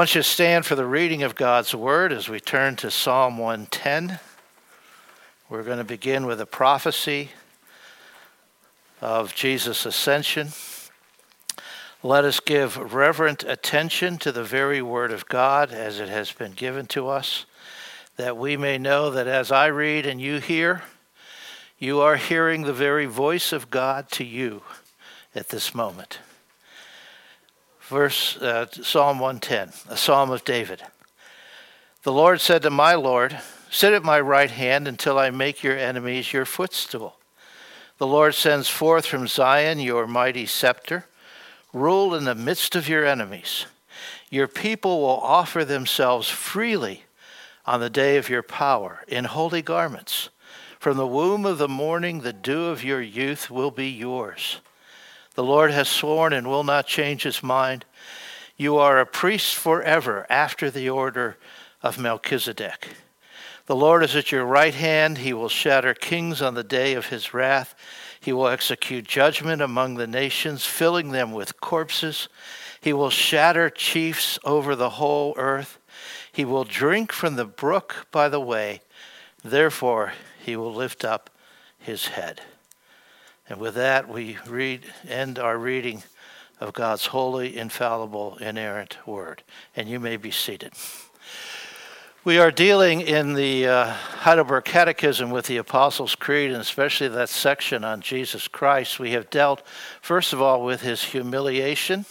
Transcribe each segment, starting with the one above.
want you stand for the reading of God's word as we turn to Psalm 110. We're going to begin with a prophecy of Jesus' ascension. Let us give reverent attention to the very word of God as it has been given to us, that we may know that as I read and you hear, you are hearing the very voice of God to you at this moment verse uh, Psalm 110, a psalm of David. The Lord said to my Lord, Sit at my right hand until I make your enemies your footstool. The Lord sends forth from Zion your mighty scepter. Rule in the midst of your enemies. Your people will offer themselves freely on the day of your power in holy garments. From the womb of the morning, the dew of your youth will be yours. The Lord has sworn and will not change his mind. You are a priest forever after the order of Melchizedek. The Lord is at your right hand. He will shatter kings on the day of his wrath. He will execute judgment among the nations, filling them with corpses. He will shatter chiefs over the whole earth. He will drink from the brook by the way. Therefore, he will lift up his head. And with that, we read, end our reading of God's holy, infallible, inerrant word. And you may be seated. We are dealing in the uh, Heidelberg Catechism with the Apostles' Creed, and especially that section on Jesus Christ. We have dealt, first of all, with his humiliation.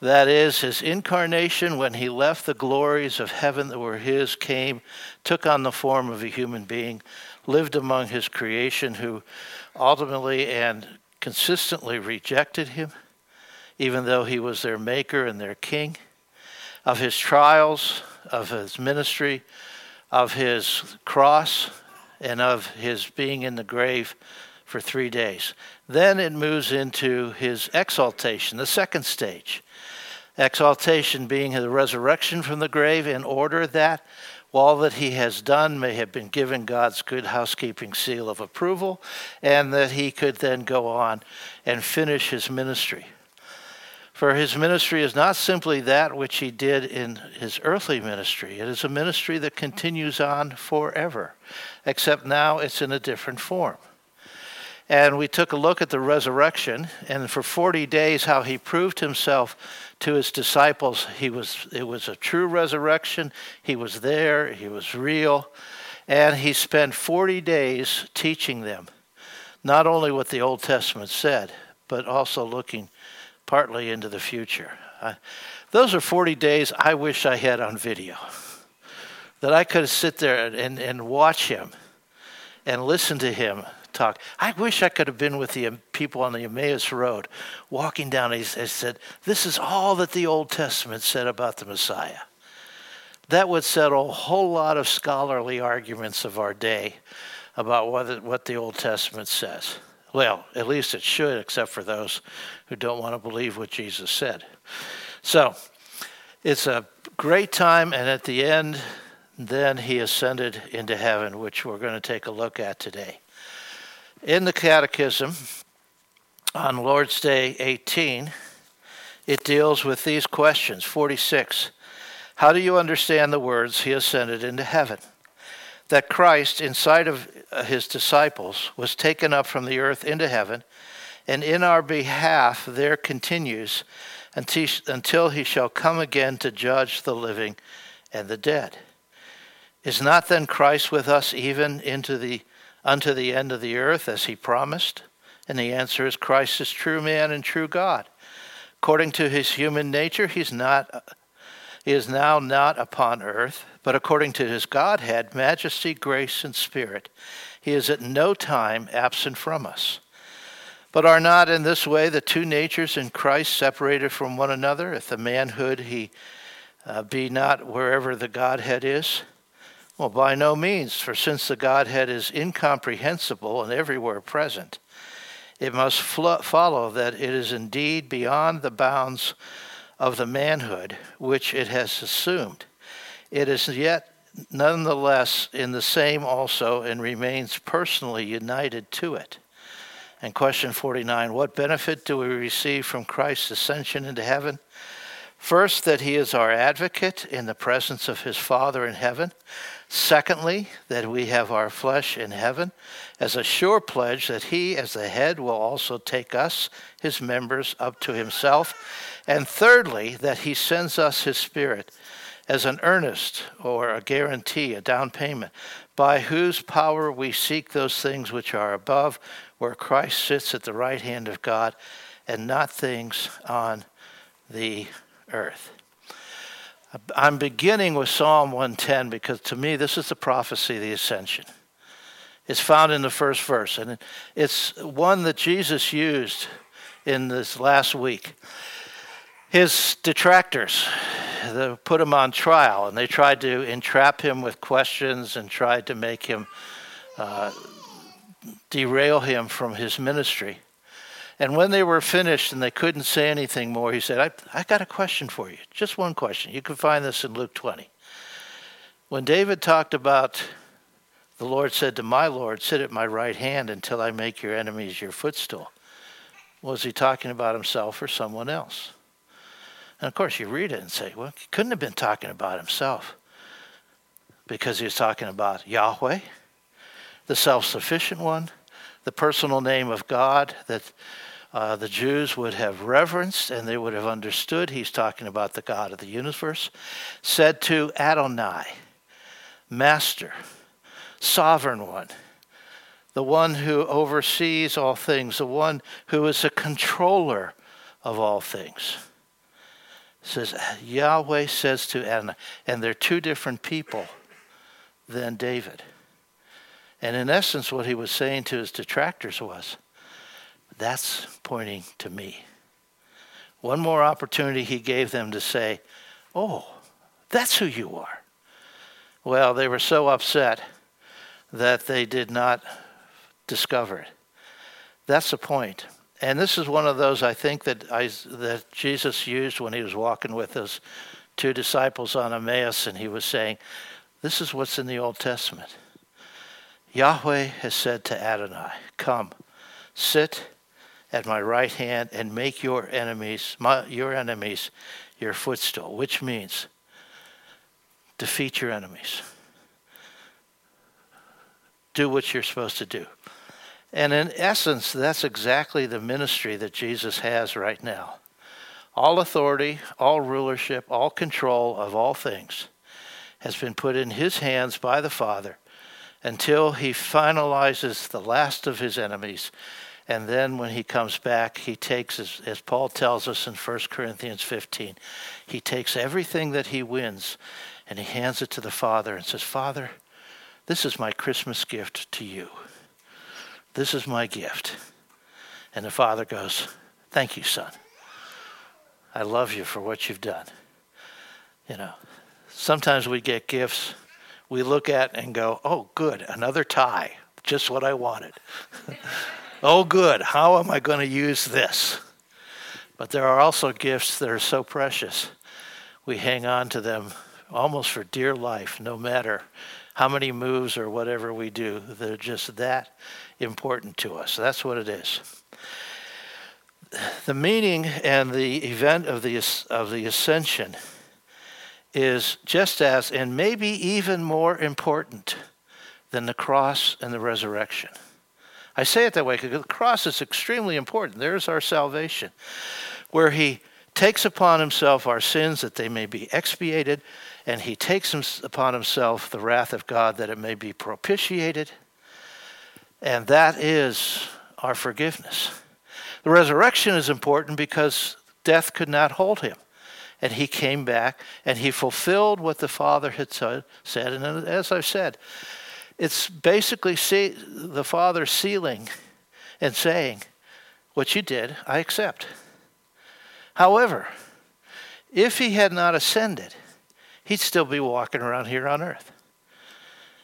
That is, his incarnation when he left the glories of heaven that were his, came, took on the form of a human being, lived among his creation, who ultimately and consistently rejected him, even though he was their maker and their king, of his trials, of his ministry, of his cross, and of his being in the grave for three days. Then it moves into his exaltation, the second stage. Exaltation being the resurrection from the grave in order that all that he has done may have been given God's good housekeeping seal of approval, and that he could then go on and finish his ministry. For his ministry is not simply that which he did in his earthly ministry, it is a ministry that continues on forever, except now it's in a different form. And we took a look at the resurrection, and for 40 days, how he proved himself to his disciples. He was, it was a true resurrection. He was there, he was real. And he spent 40 days teaching them not only what the Old Testament said, but also looking partly into the future. those are 40 days I wish I had on video. That I could sit there and, and watch him and listen to him talk. I wish I could have been with the people on the Emmaus Road walking down. He said, This is all that the Old Testament said about the Messiah. That would settle a whole lot of scholarly arguments of our day about what, what the Old Testament says. Well, at least it should, except for those who don't want to believe what Jesus said. So, it's a great time, and at the end, then he ascended into heaven, which we're going to take a look at today. In the Catechism on Lord's Day 18, it deals with these questions 46. How do you understand the words, He ascended into heaven? That Christ, in sight of uh, his disciples, was taken up from the earth into heaven, and in our behalf there continues until he shall come again to judge the living and the dead. Is not then Christ with us even into the unto the end of the earth as he promised? And the answer is Christ is true man and true God. According to his human nature, he's not he is now not upon earth, but according to his Godhead, majesty, grace, and spirit, he is at no time absent from us. But are not in this way the two natures in Christ separated from one another? If the manhood he uh, be not wherever the Godhead is, well, by no means, for since the Godhead is incomprehensible and everywhere present, it must fl- follow that it is indeed beyond the bounds of the manhood which it has assumed. It is yet nonetheless in the same also and remains personally united to it. And question 49 What benefit do we receive from Christ's ascension into heaven? First, that he is our advocate in the presence of his Father in heaven. Secondly, that we have our flesh in heaven as a sure pledge that he, as the head, will also take us, his members, up to himself. And thirdly, that he sends us his Spirit as an earnest or a guarantee, a down payment, by whose power we seek those things which are above, where Christ sits at the right hand of God, and not things on the earth. I'm beginning with Psalm 110 because to me this is the prophecy of the ascension. It's found in the first verse, and it's one that Jesus used in this last week. His detractors put him on trial, and they tried to entrap him with questions and tried to make him uh, derail him from his ministry. And when they were finished and they couldn't say anything more, he said, I, I got a question for you. Just one question. You can find this in Luke 20. When David talked about the Lord said to my Lord, Sit at my right hand until I make your enemies your footstool, was he talking about himself or someone else? And of course, you read it and say, Well, he couldn't have been talking about himself because he was talking about Yahweh, the self sufficient one, the personal name of God that uh, the Jews would have reverenced and they would have understood he's talking about the God of the universe, said to Adonai, Master, Sovereign One, the one who oversees all things, the one who is a controller of all things. says Yahweh says to Adonai, and they're two different people than David. And in essence, what he was saying to his detractors was, that's pointing to me. One more opportunity he gave them to say, Oh, that's who you are. Well, they were so upset that they did not discover it. That's the point. And this is one of those I think that I, that Jesus used when he was walking with his two disciples on Emmaus, and he was saying, "This is what's in the Old Testament. Yahweh has said to Adonai, Come, sit at my right hand and make your enemies my, your enemies your footstool, which means defeat your enemies. Do what you're supposed to do. And in essence, that's exactly the ministry that Jesus has right now. All authority, all rulership, all control of all things has been put in his hands by the Father until he finalizes the last of his enemies. And then when he comes back, he takes, as, as Paul tells us in 1 Corinthians 15, he takes everything that he wins and he hands it to the Father and says, Father, this is my Christmas gift to you. This is my gift. And the Father goes, Thank you, son. I love you for what you've done. You know, sometimes we get gifts we look at and go, oh, good, another tie, just what I wanted. oh, good, how am I going to use this? But there are also gifts that are so precious, we hang on to them almost for dear life, no matter how many moves or whatever we do. They're just that important to us. That's what it is. The meaning and the event of the, of the ascension is just as, and maybe even more important than the cross and the resurrection. I say it that way because the cross is extremely important. There's our salvation, where He takes upon Himself our sins that they may be expiated, and He takes upon Himself the wrath of God that it may be propitiated, and that is our forgiveness. The resurrection is important because death could not hold Him and he came back and he fulfilled what the Father had said. And as I've said, it's basically see, the Father sealing and saying, What you did, I accept. However, if he had not ascended, he'd still be walking around here on earth.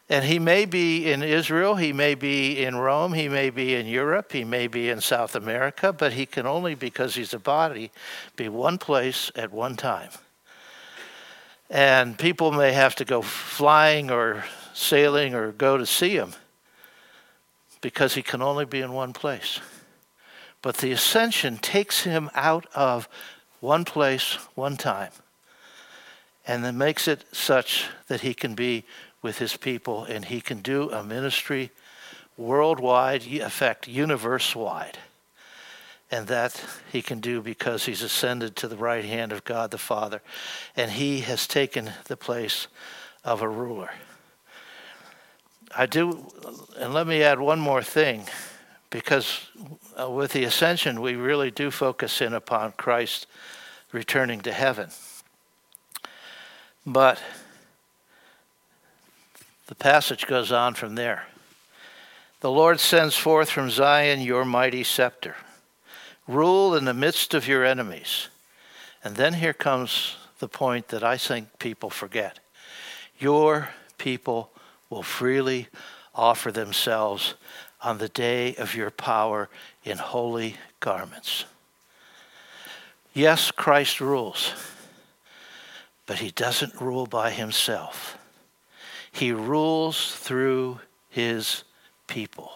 And he may be in Israel, he may be in Rome, he may be in Europe, he may be in South America, but he can only, because he's a body, be one place at one time. And people may have to go flying or sailing or go to see him because he can only be in one place. But the ascension takes him out of one place, one time, and then makes it such that he can be with his people and he can do a ministry worldwide, effect universe wide. And that he can do because he's ascended to the right hand of God the Father. And he has taken the place of a ruler. I do, and let me add one more thing, because uh, with the ascension, we really do focus in upon Christ returning to heaven. But the passage goes on from there. The Lord sends forth from Zion your mighty scepter. Rule in the midst of your enemies. And then here comes the point that I think people forget. Your people will freely offer themselves on the day of your power in holy garments. Yes, Christ rules, but he doesn't rule by himself. He rules through his people.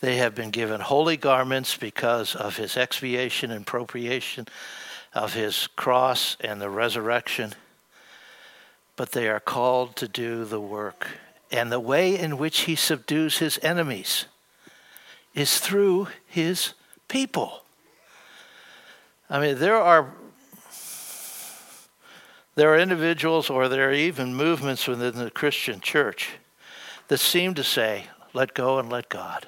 They have been given holy garments because of his expiation and propitiation of his cross and the resurrection but they are called to do the work. And the way in which he subdues his enemies is through his people. I mean, there are there are individuals or there are even movements within the Christian church that seem to say, let go and let God.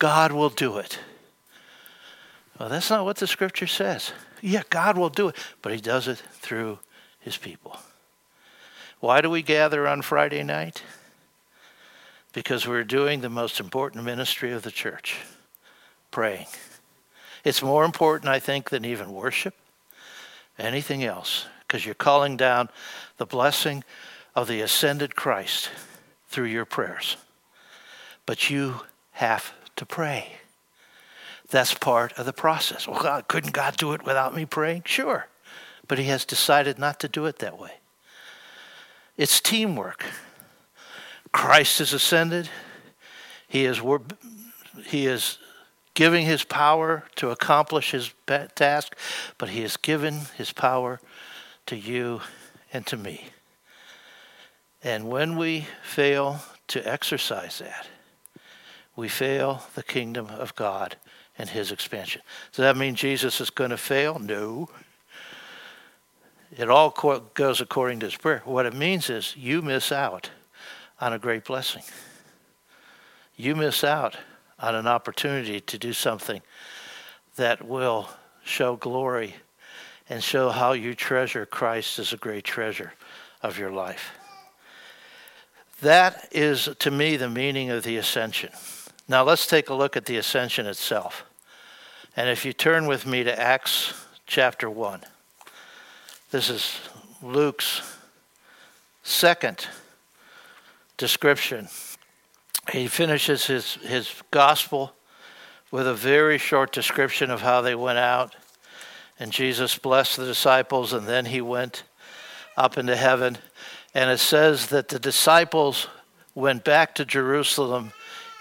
God will do it. Well, that's not what the scripture says. Yeah, God will do it, but he does it through his people. Why do we gather on Friday night? Because we're doing the most important ministry of the church praying. It's more important, I think, than even worship, anything else, because you're calling down the blessing of the ascended Christ through your prayers. But you have to pray. That's part of the process. Well, God, couldn't God do it without me praying? Sure. But He has decided not to do it that way. It's teamwork. Christ has ascended. He is, he is giving his power to accomplish his task, but he has given his power to you and to me. And when we fail to exercise that, we fail the kingdom of God and his expansion. Does that mean Jesus is going to fail? No. It all goes according to his prayer. What it means is you miss out on a great blessing. You miss out on an opportunity to do something that will show glory and show how you treasure Christ as a great treasure of your life. That is, to me, the meaning of the ascension. Now, let's take a look at the ascension itself. And if you turn with me to Acts chapter 1. This is Luke's second description. He finishes his, his gospel with a very short description of how they went out. And Jesus blessed the disciples, and then he went up into heaven. And it says that the disciples went back to Jerusalem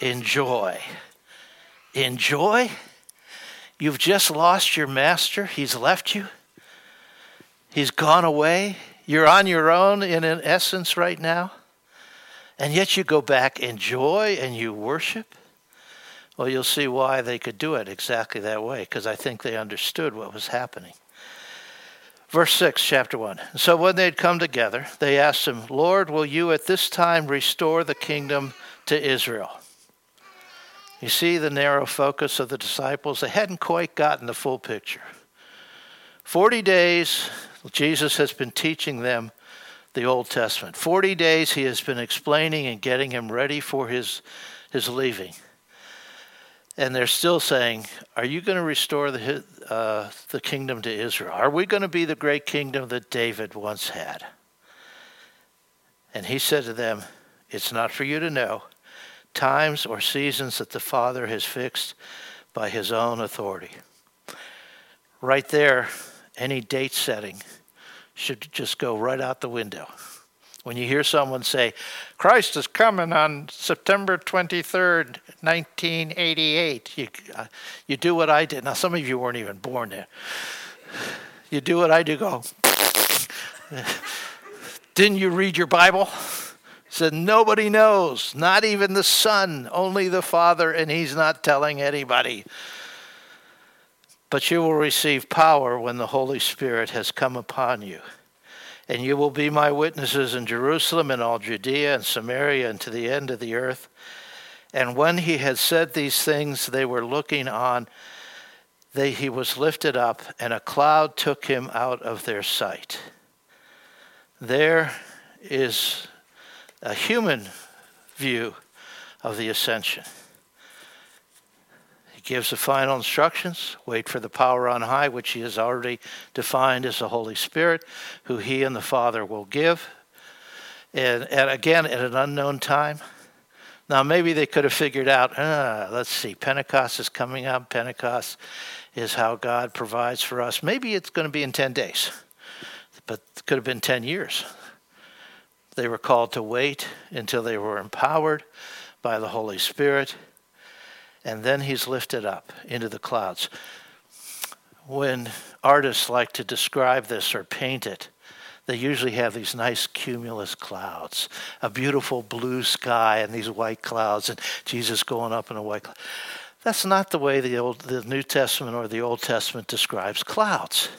in joy. In joy? You've just lost your master, he's left you. He's gone away. You're on your own in an essence right now. And yet you go back in joy and you worship. Well, you'll see why they could do it exactly that way, because I think they understood what was happening. Verse 6, chapter 1. So when they had come together, they asked him, Lord, will you at this time restore the kingdom to Israel? You see the narrow focus of the disciples? They hadn't quite gotten the full picture. 40 days Jesus has been teaching them the Old Testament. 40 days he has been explaining and getting him ready for his, his leaving. And they're still saying, Are you going to restore the, uh, the kingdom to Israel? Are we going to be the great kingdom that David once had? And he said to them, It's not for you to know times or seasons that the Father has fixed by his own authority. Right there, any date setting should just go right out the window. When you hear someone say, Christ is coming on September 23rd, 1988, you, uh, you do what I did. Now, some of you weren't even born then. You do what I do, go. Didn't you read your Bible? Said nobody knows, not even the Son, only the Father, and He's not telling anybody. But you will receive power when the Holy Spirit has come upon you. And you will be my witnesses in Jerusalem and all Judea and Samaria and to the end of the earth. And when he had said these things, they were looking on. They, he was lifted up, and a cloud took him out of their sight. There is a human view of the ascension. Gives the final instructions wait for the power on high, which he has already defined as the Holy Spirit, who he and the Father will give. And, and again, at an unknown time. Now, maybe they could have figured out, uh, let's see, Pentecost is coming up. Pentecost is how God provides for us. Maybe it's going to be in 10 days, but it could have been 10 years. They were called to wait until they were empowered by the Holy Spirit, and then he's lifted up into the clouds. When artists like to describe this or paint it, they usually have these nice cumulus clouds, a beautiful blue sky, and these white clouds, and Jesus going up in a white cloud. That's not the way the old, the New Testament or the Old Testament describes clouds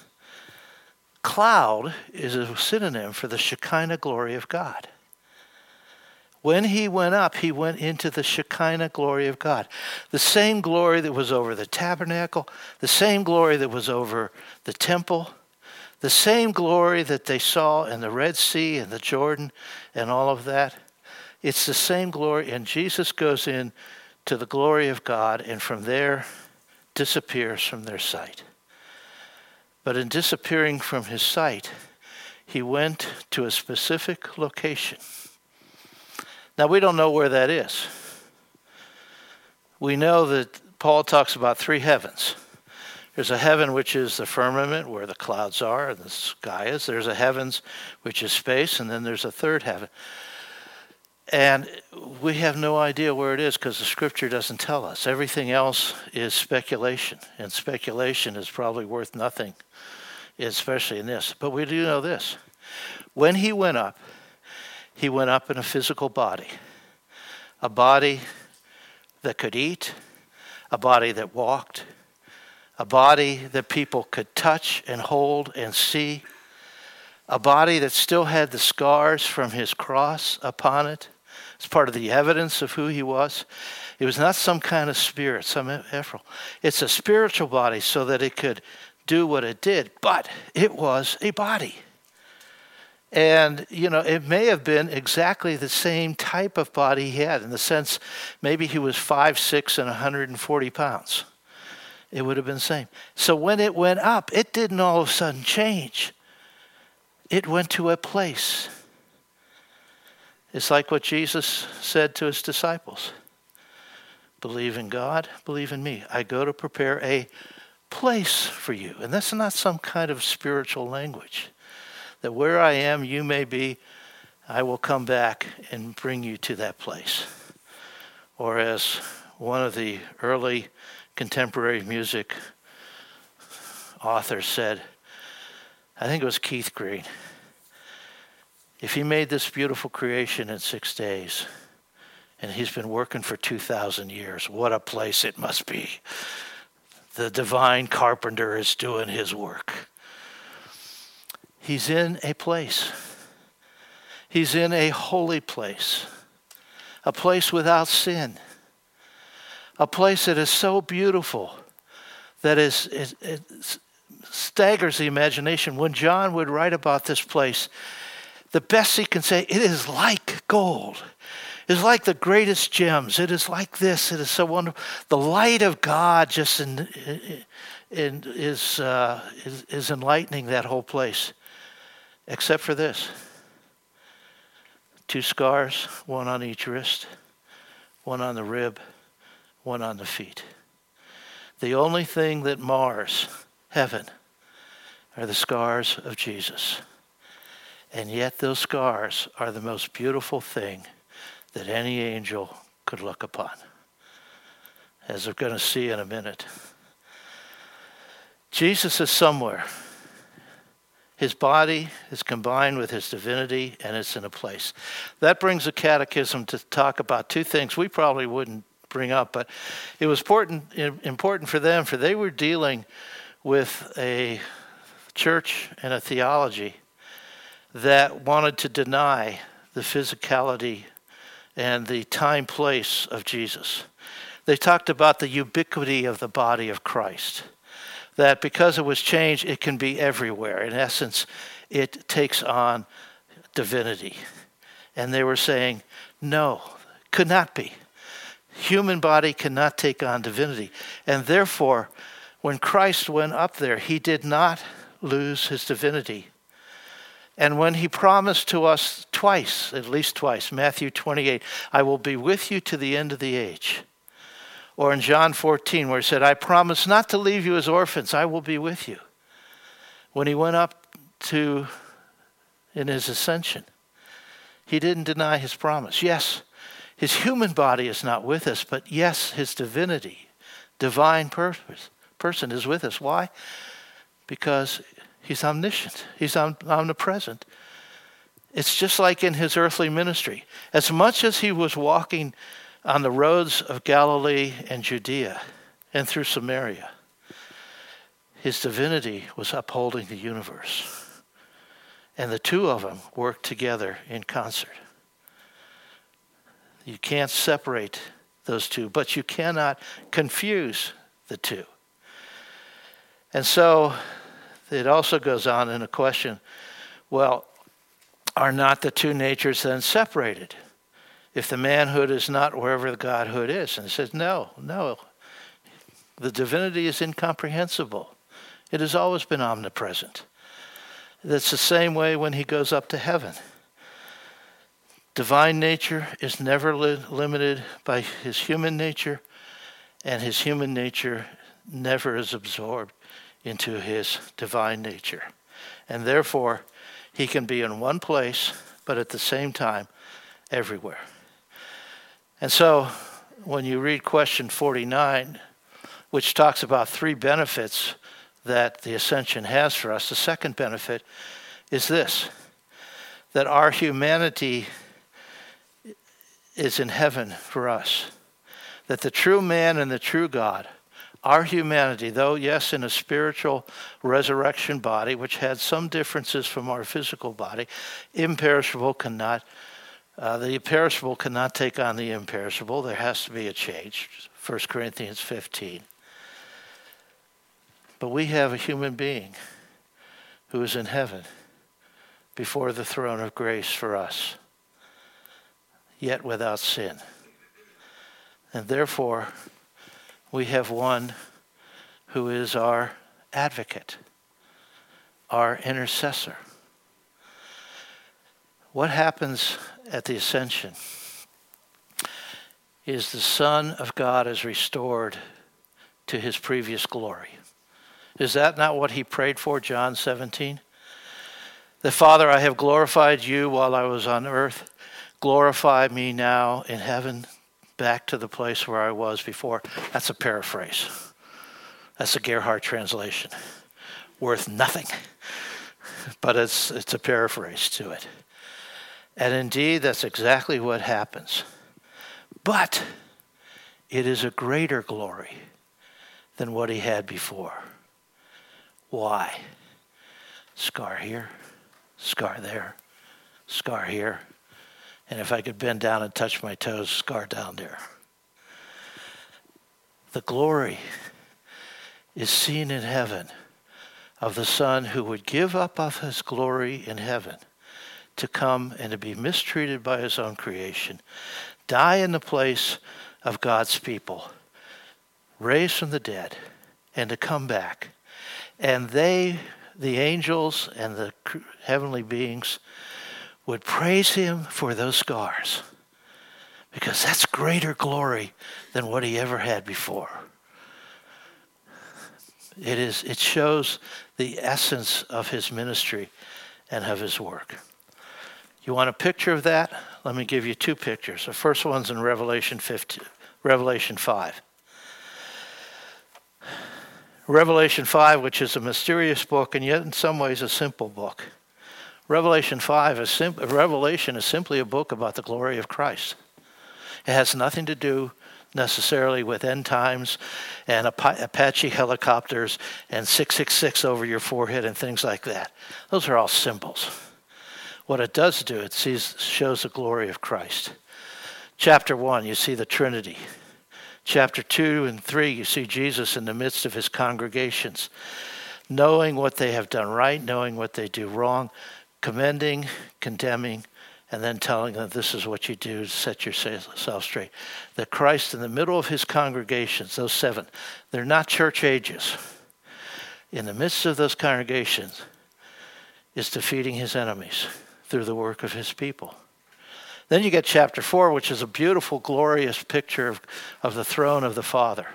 cloud is a synonym for the Shekinah glory of God. When he went up, he went into the Shekinah glory of God. The same glory that was over the tabernacle, the same glory that was over the temple, the same glory that they saw in the Red Sea and the Jordan and all of that. It's the same glory, and Jesus goes in to the glory of God and from there disappears from their sight. But in disappearing from his sight, he went to a specific location. Now, we don't know where that is. We know that Paul talks about three heavens. There's a heaven which is the firmament where the clouds are and the sky is. There's a heavens which is space, and then there's a third heaven. And we have no idea where it is because the scripture doesn't tell us. Everything else is speculation, and speculation is probably worth nothing especially in this. But we do know this. When he went up, he went up in a physical body, a body that could eat, a body that walked, a body that people could touch and hold and see, a body that still had the scars from his cross upon it. It's part of the evidence of who he was. It was not some kind of spirit, some ephral. It's a spiritual body so that it could do what it did, but it was a body. And, you know, it may have been exactly the same type of body he had in the sense maybe he was five, six, and 140 pounds. It would have been the same. So when it went up, it didn't all of a sudden change, it went to a place. It's like what Jesus said to his disciples believe in God, believe in me. I go to prepare a place for you. And that's not some kind of spiritual language. That where I am, you may be, I will come back and bring you to that place. Or as one of the early contemporary music authors said, I think it was Keith Green. If he made this beautiful creation in six days, and he's been working for 2,000 years, what a place it must be the divine carpenter is doing his work. He's in a place. He's in a holy place, a place without sin, a place that is so beautiful that is, it, it staggers the imagination. When John would write about this place, the best he can say, it is like gold is like the greatest gems. It is like this. It is so wonderful. The light of God just in, in, is, uh, is, is enlightening that whole place, except for this two scars, one on each wrist, one on the rib, one on the feet. The only thing that mars heaven are the scars of Jesus. And yet, those scars are the most beautiful thing that any angel could look upon, as we're going to see in a minute. Jesus is somewhere. His body is combined with his divinity and it's in a place. That brings the catechism to talk about two things we probably wouldn't bring up, but it was important, important for them, for they were dealing with a church and a theology that wanted to deny the physicality and the time place of Jesus. They talked about the ubiquity of the body of Christ, that because it was changed, it can be everywhere. In essence, it takes on divinity. And they were saying, no, could not be. Human body cannot take on divinity. And therefore, when Christ went up there, he did not lose his divinity. And when he promised to us twice, at least twice, Matthew 28, I will be with you to the end of the age. Or in John 14, where he said, I promise not to leave you as orphans, I will be with you. When he went up to, in his ascension, he didn't deny his promise. Yes, his human body is not with us, but yes, his divinity, divine purpose, person is with us. Why? Because He's omniscient, He's omnipresent. It's just like in his earthly ministry. As much as he was walking on the roads of Galilee and Judea and through Samaria, his divinity was upholding the universe. And the two of them worked together in concert. You can't separate those two, but you cannot confuse the two. And so it also goes on in a question well, are not the two natures then separated? If the manhood is not wherever the godhood is. And says, no, no. The divinity is incomprehensible. It has always been omnipresent. That's the same way when he goes up to heaven. Divine nature is never li- limited by his human nature, and his human nature never is absorbed into his divine nature. And therefore, he can be in one place, but at the same time, everywhere. And so, when you read question 49, which talks about three benefits that the ascension has for us, the second benefit is this that our humanity is in heaven for us. That the true man and the true God our humanity, though, yes, in a spiritual resurrection body, which had some differences from our physical body, imperishable cannot, uh, the perishable cannot take on the imperishable. There has to be a change. 1 Corinthians 15. But we have a human being who is in heaven before the throne of grace for us, yet without sin. And therefore, we have one who is our advocate, our intercessor. What happens at the ascension is the Son of God is restored to his previous glory. Is that not what he prayed for, John 17? The Father, I have glorified you while I was on earth. Glorify me now in heaven back to the place where I was before. That's a paraphrase. That's a Gerhard translation. Worth nothing. But it's, it's a paraphrase to it. And indeed, that's exactly what happens. But it is a greater glory than what he had before. Why? Scar here, scar there, scar here, and if I could bend down and touch my toes, scar down there. The glory is seen in heaven of the Son who would give up of his glory in heaven to come and to be mistreated by his own creation, die in the place of God's people, raised from the dead, and to come back. And they, the angels and the heavenly beings, would praise him for those scars because that's greater glory than what he ever had before. It is it shows the essence of his ministry and of his work. You want a picture of that? Let me give you two pictures. The first one's in Revelation 15, Revelation 5. Revelation 5, which is a mysterious book and yet in some ways a simple book. Revelation 5 is sim- Revelation is simply a book about the glory of Christ. It has nothing to do necessarily with end times and Apache helicopters and 666 over your forehead and things like that. Those are all symbols. What it does do, it sees, shows the glory of Christ. Chapter 1, you see the Trinity. Chapter 2 and 3, you see Jesus in the midst of his congregations, knowing what they have done right, knowing what they do wrong, commending, condemning, and then telling them this is what you do to set yourself straight. That Christ, in the middle of his congregations, those seven, they're not church ages. In the midst of those congregations, is defeating his enemies through the work of his people. Then you get chapter 4, which is a beautiful, glorious picture of, of the throne of the Father.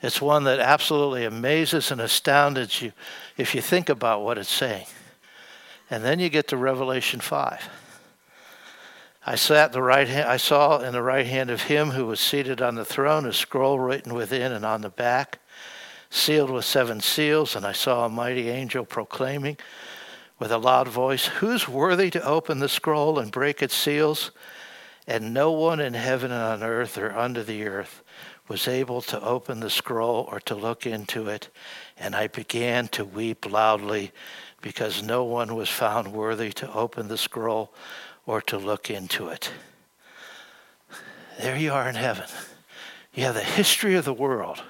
It's one that absolutely amazes and astounds you if you think about what it's saying. And then you get to Revelation 5. I sat the right hand, I saw in the right hand of him who was seated on the throne a scroll written within and on the back, sealed with seven seals, and I saw a mighty angel proclaiming with a loud voice, Who's worthy to open the scroll and break its seals? And no one in heaven and on earth or under the earth was able to open the scroll or to look into it. And I began to weep loudly because no one was found worthy to open the scroll or to look into it. There you are in heaven. You have the history of the world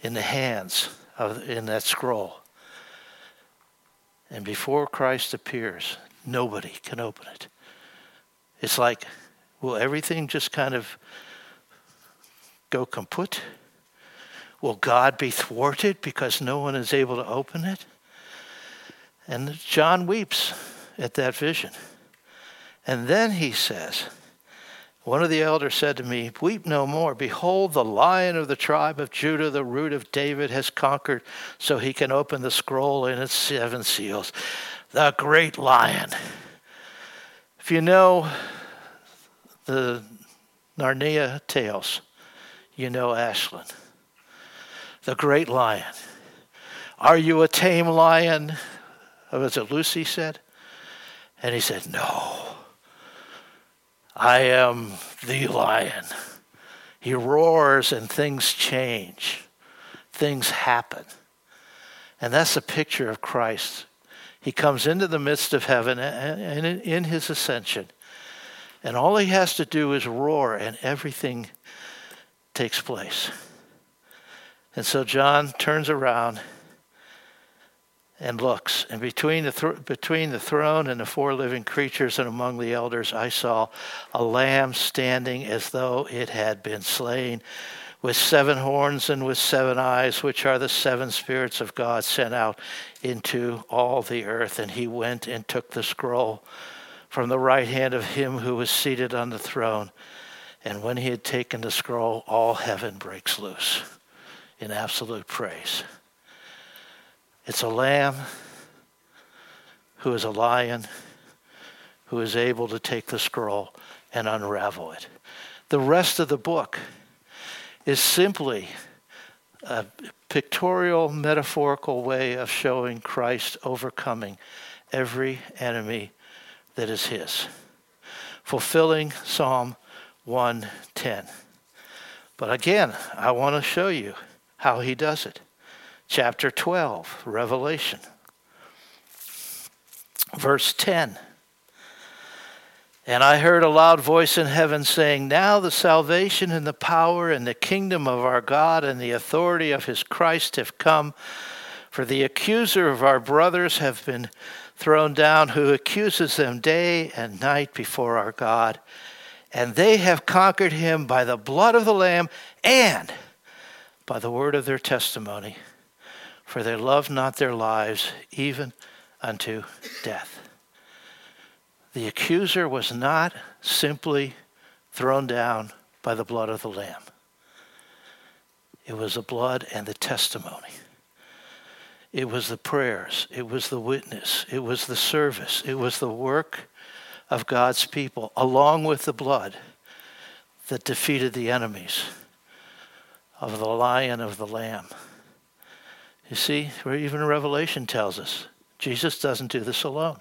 in the hands of in that scroll. And before Christ appears, nobody can open it. It's like, will everything just kind of go kaput? Will God be thwarted because no one is able to open it? And John weeps at that vision. And then he says, one of the elders said to me, Weep no more. Behold, the lion of the tribe of Judah, the root of David, has conquered, so he can open the scroll and its seven seals. The great lion. If you know the Narnia tales, you know Aslan. The great lion. Are you a tame lion? Was it Lucy said? And he said, No. I am the lion. He roars and things change, things happen. And that's a picture of Christ. He comes into the midst of heaven and in his ascension. And all he has to do is roar, and everything takes place. And so John turns around and looks. And between the, th- between the throne and the four living creatures and among the elders, I saw a lamb standing as though it had been slain, with seven horns and with seven eyes, which are the seven spirits of God sent out into all the earth. And he went and took the scroll from the right hand of him who was seated on the throne. And when he had taken the scroll, all heaven breaks loose in absolute praise. It's a lamb who is a lion who is able to take the scroll and unravel it. The rest of the book is simply a pictorial, metaphorical way of showing Christ overcoming every enemy that is his, fulfilling Psalm 110. But again, I want to show you how he does it chapter 12, Revelation. Verse 10. And I heard a loud voice in heaven saying, Now the salvation and the power and the kingdom of our God and the authority of his Christ have come. For the accuser of our brothers have been thrown down, who accuses them day and night before our God. And they have conquered him by the blood of the Lamb and by the word of their testimony for they love not their lives even unto death. The accuser was not simply thrown down by the blood of the Lamb, it was the blood and the testimony. It was the prayers, it was the witness, it was the service, it was the work of God's people, along with the blood that defeated the enemies of the lion of the Lamb. You see, where even Revelation tells us Jesus doesn't do this alone.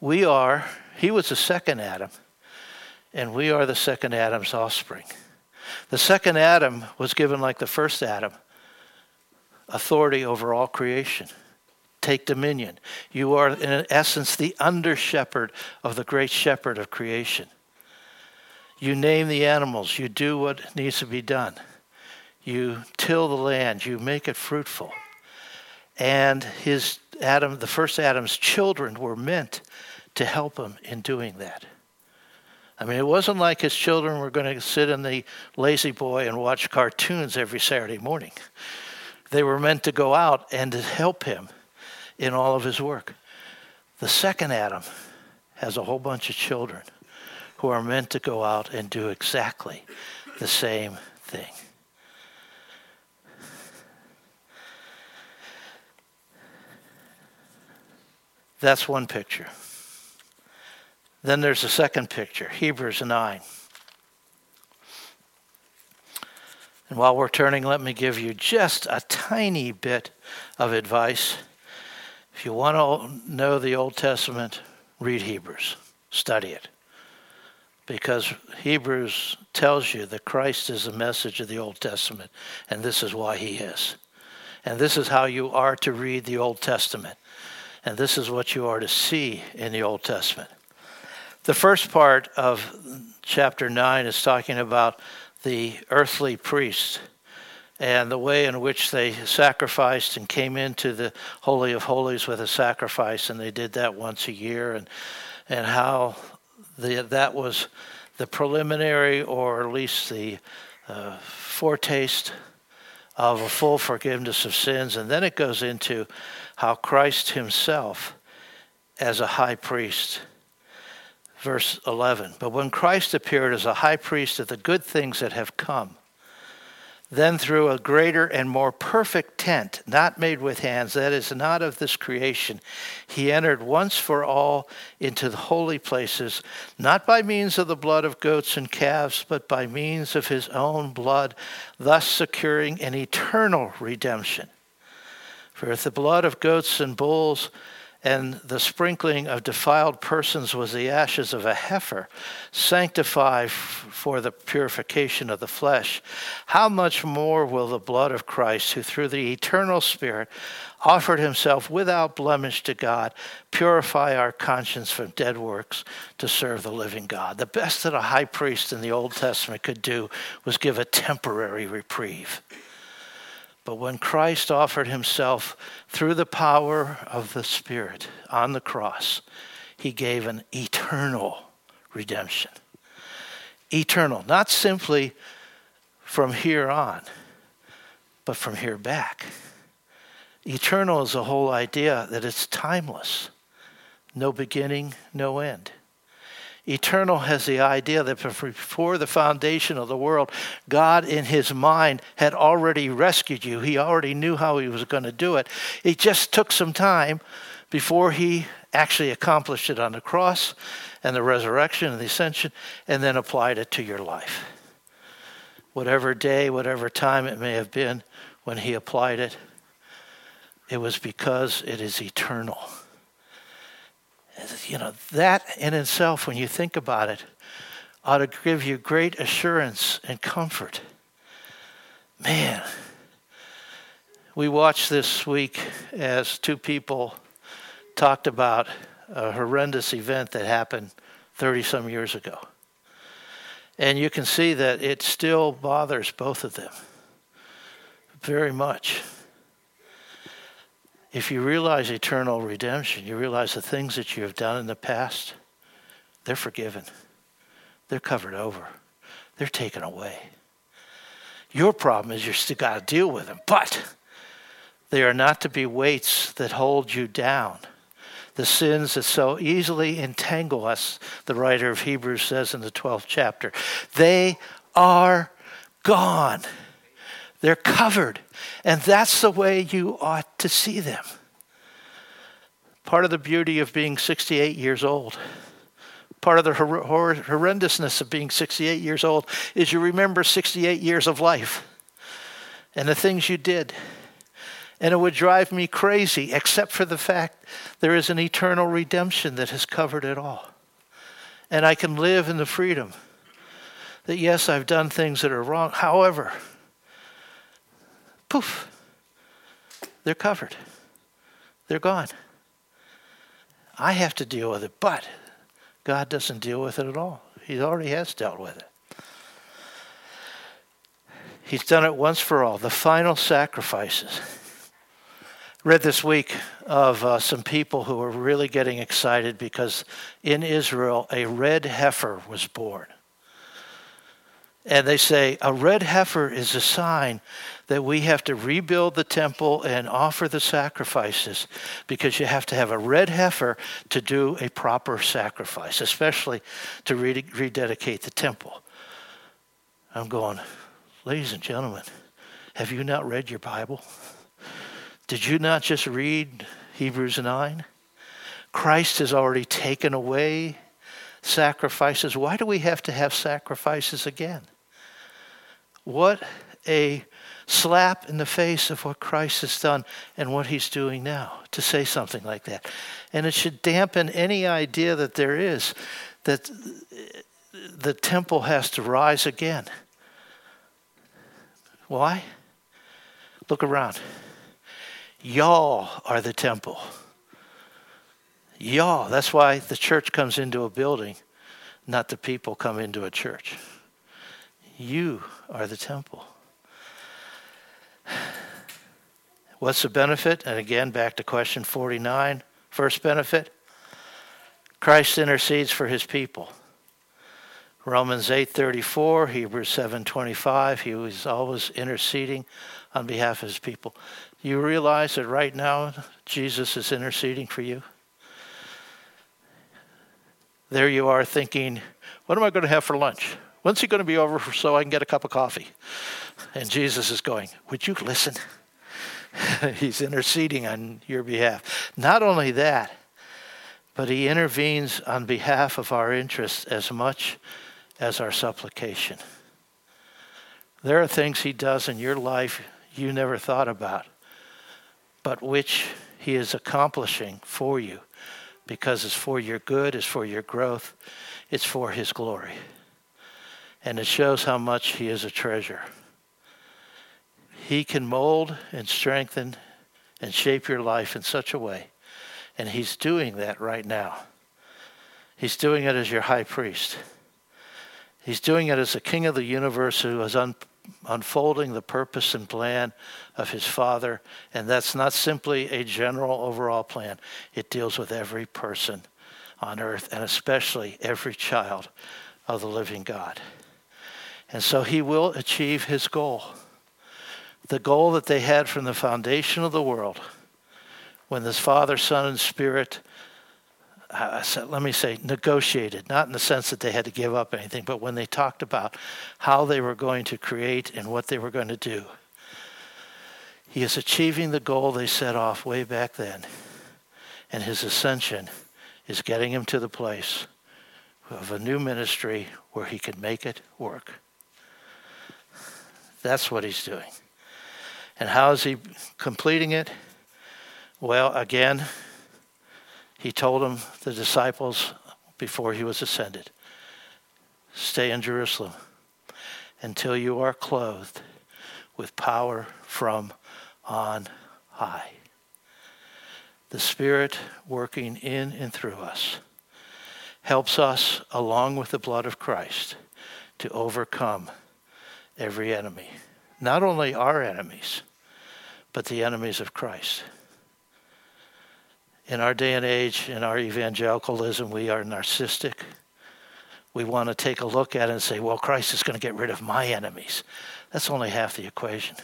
We are, he was the second Adam, and we are the second Adam's offspring. The second Adam was given, like the first Adam, authority over all creation. Take dominion. You are, in essence, the under shepherd of the great shepherd of creation. You name the animals, you do what needs to be done. You till the land, you make it fruitful. And his Adam, the first Adam's children were meant to help him in doing that. I mean, it wasn't like his children were going to sit in the La-Z-Boy and watch cartoons every Saturday morning. They were meant to go out and to help him in all of his work. The second Adam has a whole bunch of children who are meant to go out and do exactly the same thing. That's one picture. Then there's a second picture, Hebrews 9. And while we're turning, let me give you just a tiny bit of advice. If you want to know the Old Testament, read Hebrews, study it. Because Hebrews tells you that Christ is the message of the Old Testament, and this is why he is. And this is how you are to read the Old Testament. And this is what you are to see in the Old Testament. The first part of chapter 9 is talking about the earthly priests and the way in which they sacrificed and came into the Holy of Holies with a sacrifice, and they did that once a year, and, and how the, that was the preliminary or at least the uh, foretaste of a full forgiveness of sins. And then it goes into how Christ himself, as a high priest, verse 11. But when Christ appeared as a high priest of the good things that have come, then through a greater and more perfect tent, not made with hands, that is not of this creation, he entered once for all into the holy places, not by means of the blood of goats and calves, but by means of his own blood, thus securing an eternal redemption. For if the blood of goats and bulls and the sprinkling of defiled persons was the ashes of a heifer, sanctified for the purification of the flesh. How much more will the blood of Christ, who through the eternal Spirit offered himself without blemish to God, purify our conscience from dead works to serve the living God? The best that a high priest in the Old Testament could do was give a temporary reprieve. But when Christ offered himself through the power of the Spirit on the cross, he gave an eternal redemption. Eternal, not simply from here on, but from here back. Eternal is the whole idea that it's timeless, no beginning, no end. Eternal has the idea that before the foundation of the world, God in his mind had already rescued you. He already knew how he was going to do it. It just took some time before he actually accomplished it on the cross and the resurrection and the ascension and then applied it to your life. Whatever day, whatever time it may have been when he applied it, it was because it is eternal you know, that in itself, when you think about it, ought to give you great assurance and comfort. Man, we watched this week as two people talked about a horrendous event that happened 30 some years ago. And you can see that it still bothers both of them very much if you realize eternal redemption, you realize the things that you have done in the past, they're forgiven. They're covered over. They're taken away. Your problem is you still got to deal with them, but they are not to be weights that hold you down. The sins that so easily entangle us, the writer of Hebrews says in the 12th chapter, they are gone. They're covered. And that's the way you ought to see them. Part of the beauty of being 68 years old, part of the hor- hor- horrendousness of being 68 years old, is you remember 68 years of life and the things you did And it would drive me crazy, except for the fact there is an eternal redemption that has covered it all. And I can live in the freedom that, yes, I've done things that are wrong. However, poof, they're covered, they're gone. I have to deal with it, but God doesn't deal with it at all. He already has dealt with it. He's done it once for all, the final sacrifices. Read this week of uh, some people who were really getting excited because in Israel a red heifer was born. And they say a red heifer is a sign that we have to rebuild the temple and offer the sacrifices because you have to have a red heifer to do a proper sacrifice, especially to rededicate the temple. I'm going, ladies and gentlemen, have you not read your Bible? Did you not just read Hebrews 9? Christ has already taken away sacrifices. Why do we have to have sacrifices again? What a slap in the face of what Christ has done and what he's doing now to say something like that. And it should dampen any idea that there is that the temple has to rise again. Why? Look around. Y'all are the temple. Y'all. That's why the church comes into a building, not the people come into a church. You are the temple. What's the benefit? And again, back to question 49. First benefit Christ intercedes for his people. Romans 8:34, Hebrews 7:25, he was always interceding on behalf of his people. You realize that right now Jesus is interceding for you? There you are thinking, what am I going to have for lunch? When's he going to be over so I can get a cup of coffee? And Jesus is going, Would you listen? He's interceding on your behalf. Not only that, but he intervenes on behalf of our interests as much as our supplication. There are things he does in your life you never thought about, but which he is accomplishing for you because it's for your good, it's for your growth, it's for his glory and it shows how much He is a treasure. He can mold and strengthen and shape your life in such a way, and He's doing that right now. He's doing it as your high priest. He's doing it as the king of the universe who is un- unfolding the purpose and plan of his Father. And that's not simply a general overall plan, it deals with every person on earth and especially every child of the living God. And so he will achieve his goal. The goal that they had from the foundation of the world when this Father, Son, and Spirit, uh, let me say, negotiated, not in the sense that they had to give up anything, but when they talked about how they were going to create and what they were going to do. He is achieving the goal they set off way back then. And his ascension is getting him to the place of a new ministry where he can make it work. That's what he's doing. And how is he completing it? Well, again, he told them, the disciples, before he was ascended stay in Jerusalem until you are clothed with power from on high. The Spirit working in and through us helps us, along with the blood of Christ, to overcome every enemy. Not only our enemies, but the enemies of Christ. In our day and age, in our evangelicalism, we are narcissistic. We want to take a look at it and say, well, Christ is going to get rid of my enemies. That's only half the equation.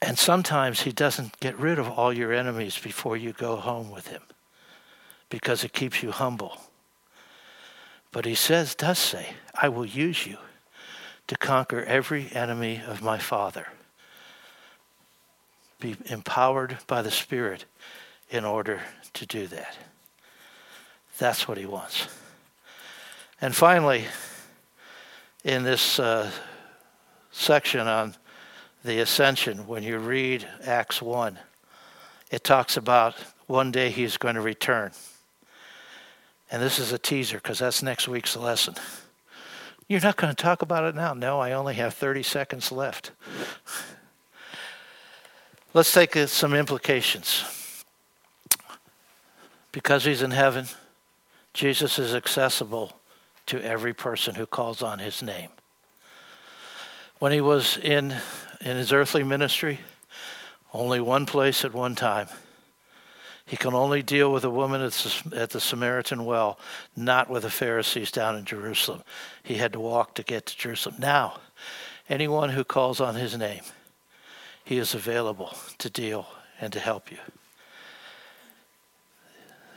And sometimes he doesn't get rid of all your enemies before you go home with him because it keeps you humble. But he says, does say, I will use you to conquer every enemy of my Father. Be empowered by the Spirit in order to do that. That's what he wants. And finally, in this uh, section on the ascension, when you read Acts 1, it talks about one day he's going to return. And this is a teaser because that's next week's lesson. You're not going to talk about it now. No, I only have 30 seconds left. Let's take some implications. Because he's in heaven, Jesus is accessible to every person who calls on his name. When he was in, in his earthly ministry, only one place at one time. He can only deal with a woman at the, Samaritan well, not with the Pharisees down in Jerusalem. He had to walk to get to Jerusalem. Now, anyone who calls on his name, he is available to deal and to help you.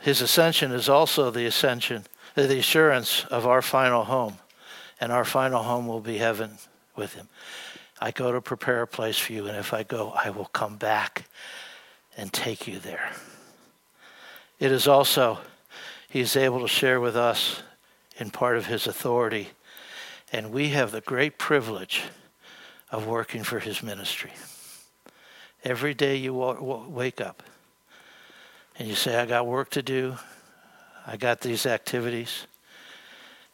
His ascension is also the ascension, uh, the assurance of our final home, and our final home will be heaven with him. I go to prepare a place for you, and if I go, I will come back and take you there. It is also, he is able to share with us in part of his authority, and we have the great privilege of working for his ministry. Every day you wake up and you say, I got work to do, I got these activities.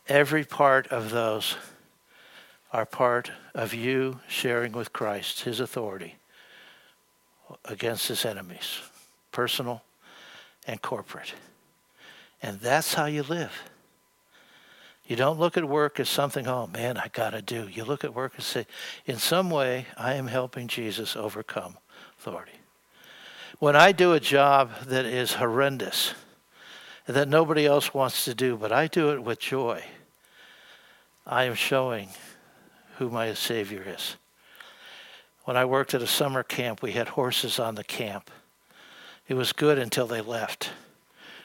Every part of those are part of you sharing with Christ his authority against his enemies, personal and corporate. And that's how you live. You don't look at work as something, oh man, I got to do. You look at work and say, in some way, I am helping Jesus overcome authority. When I do a job that is horrendous, that nobody else wants to do, but I do it with joy, I am showing who my Savior is. When I worked at a summer camp, we had horses on the camp. It was good until they left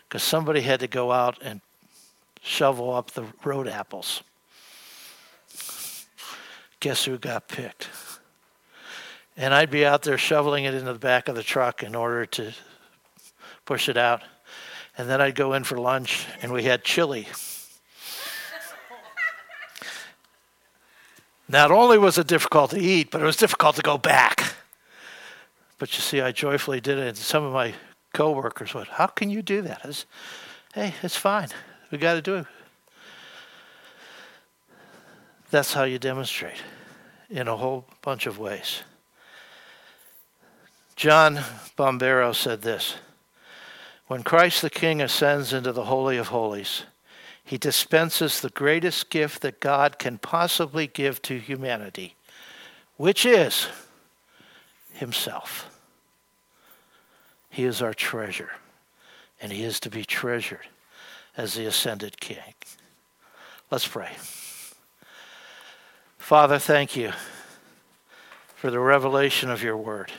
because somebody had to go out and shovel up the road apples. Guess who got picked? And I'd be out there shoveling it into the back of the truck in order to push it out. And then I'd go in for lunch, and we had chili. Not only was it difficult to eat, but it was difficult to go back. But you see, I joyfully did it. And some of my coworkers went, How can you do that? I hey, it's fine. We got to do it. That's how you demonstrate in a whole bunch of ways. John Bombaro said this When Christ the King ascends into the Holy of Holies, he dispenses the greatest gift that God can possibly give to humanity, which is Himself. He is our treasure, and He is to be treasured as the ascended King. Let's pray. Father, thank you for the revelation of your word.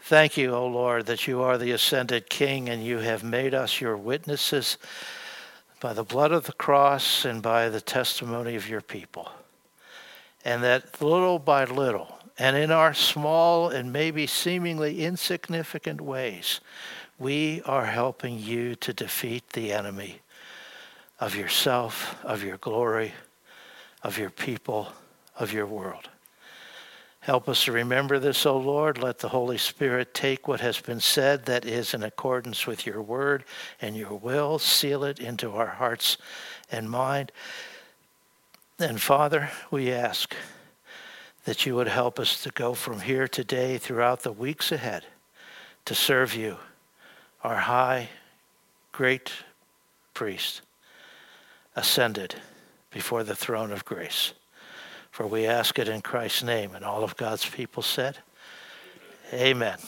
Thank you, O Lord, that you are the ascended King and you have made us your witnesses by the blood of the cross and by the testimony of your people. And that little by little, and in our small and maybe seemingly insignificant ways, we are helping you to defeat the enemy of yourself, of your glory, of your people, of your world. Help us to remember this, O Lord. Let the Holy Spirit take what has been said that is in accordance with your word and your will, seal it into our hearts and mind. And Father, we ask that you would help us to go from here today throughout the weeks ahead to serve you, our high, great priest, ascended before the throne of grace. For we ask it in Christ's name. And all of God's people said, Amen.